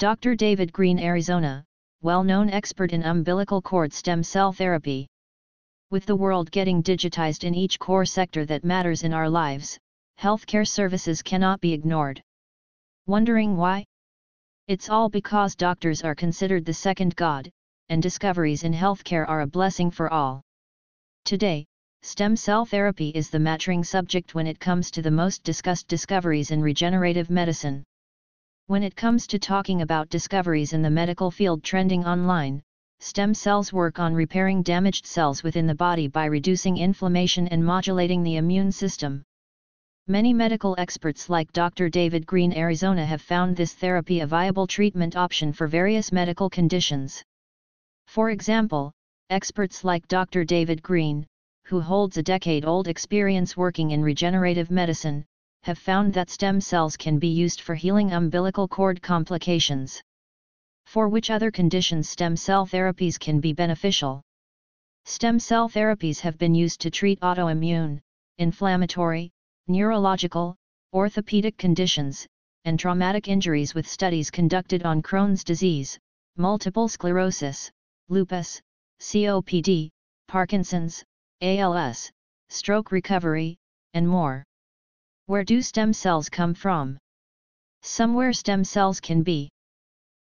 Dr. David Greene Arizona, well-known expert in umbilical cord stem cell therapy. With the world getting digitized in each core sector that matters in our lives, healthcare services cannot be ignored. Wondering why? It's all because doctors are considered the second god, and discoveries in healthcare are a blessing for all. Today, stem cell therapy is the mattering subject when it comes to the most discussed discoveries in regenerative medicine. When it comes to talking about discoveries in the medical field trending online, stem cells work on repairing damaged cells within the body by reducing inflammation and modulating the immune system. Many medical experts like Dr. David Greene Arizona have found this therapy a viable treatment option for various medical conditions. For example, experts like Dr. David Greene, who holds a decade-old experience working in regenerative medicine, have found that stem cells can be used for healing umbilical cord complications. For which other conditions stem cell therapies can be beneficial? Stem cell therapies have been used to treat autoimmune, inflammatory, neurological, orthopedic conditions, and traumatic injuries with studies conducted on Crohn's disease, multiple sclerosis, lupus, COPD, Parkinson's, ALS, stroke recovery, and more. Where do stem cells come from? Somewhere stem cells can be.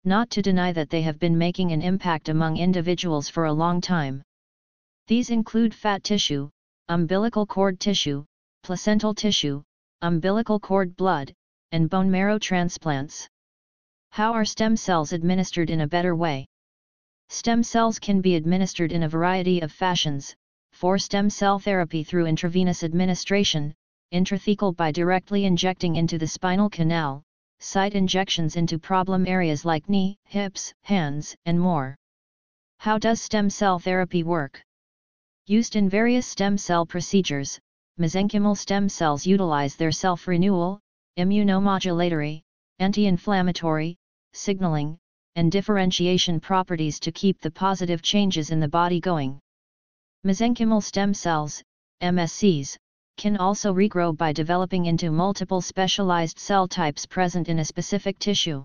Not to deny that they have been making an impact among individuals for a long time. These include fat tissue, umbilical cord tissue, placental tissue, umbilical cord blood, and bone marrow transplants. How are stem cells administered in a better way? Stem cells can be administered in a variety of fashions, for stem cell therapy through intravenous administration, intrathecal by directly injecting into the spinal canal, site injections into problem areas like knee, hips, hands, and more. How does stem cell therapy work? Used in various stem cell procedures, mesenchymal stem cells utilize their self-renewal, immunomodulatory, anti-inflammatory, signaling, and differentiation properties to keep the positive changes in the body going. Mesenchymal stem cells, MSCs, can also regrow by developing into multiple specialized cell types present in a specific tissue.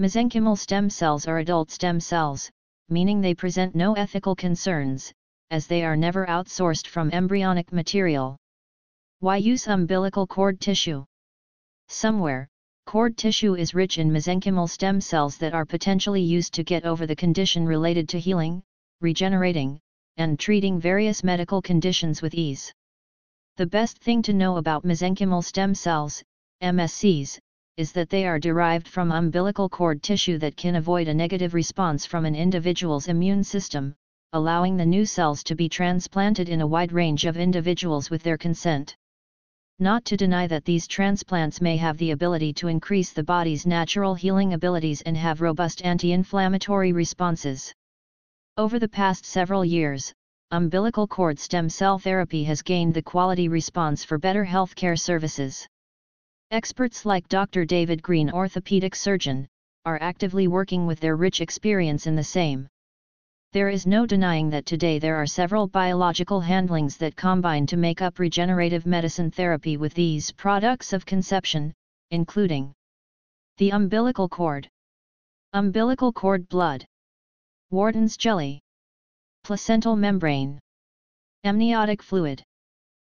Mesenchymal stem cells are adult stem cells, meaning they present no ethical concerns, as they are never outsourced from embryonic material. Why use umbilical cord tissue? Somewhere, cord tissue is rich in mesenchymal stem cells that are potentially used to get over the condition related to healing, regenerating, and treating various medical conditions with ease. The best thing to know about mesenchymal stem cells, MSCs, is that they are derived from umbilical cord tissue that can avoid a negative response from an individual's immune system, allowing the new cells to be transplanted in a wide range of individuals with their consent. Not to deny that these transplants may have the ability to increase the body's natural healing abilities and have robust anti-inflammatory responses. Over the past several years, umbilical cord stem cell therapy has gained the quality response for better healthcare services. Experts like Dr. David Greene, orthopedic surgeon, are actively working with their rich experience in the same. There is no denying that today there are several biological handlings that combine to make up regenerative medicine therapy with these products of conception, including the umbilical cord, umbilical cord blood, Wharton's jelly, Placental membrane. Amniotic fluid.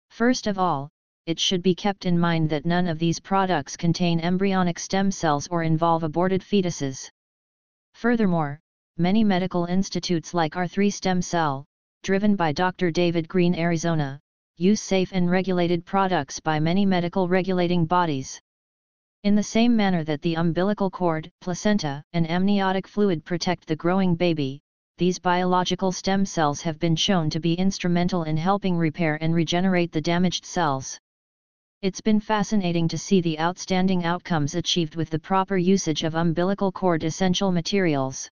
First of all, it should be kept in mind that none of these products contain embryonic stem cells or involve aborted fetuses. Furthermore, many medical institutes like R3 Stem Cell, driven by Dr. David Greene Arizona, use safe and regulated products by many medical regulating bodies. In the same manner that the umbilical cord, placenta, and amniotic fluid protect the growing baby, these biological stem cells have been shown to be instrumental in helping repair and regenerate the damaged cells. It's been fascinating to see the outstanding outcomes achieved with the proper usage of umbilical cord essential materials.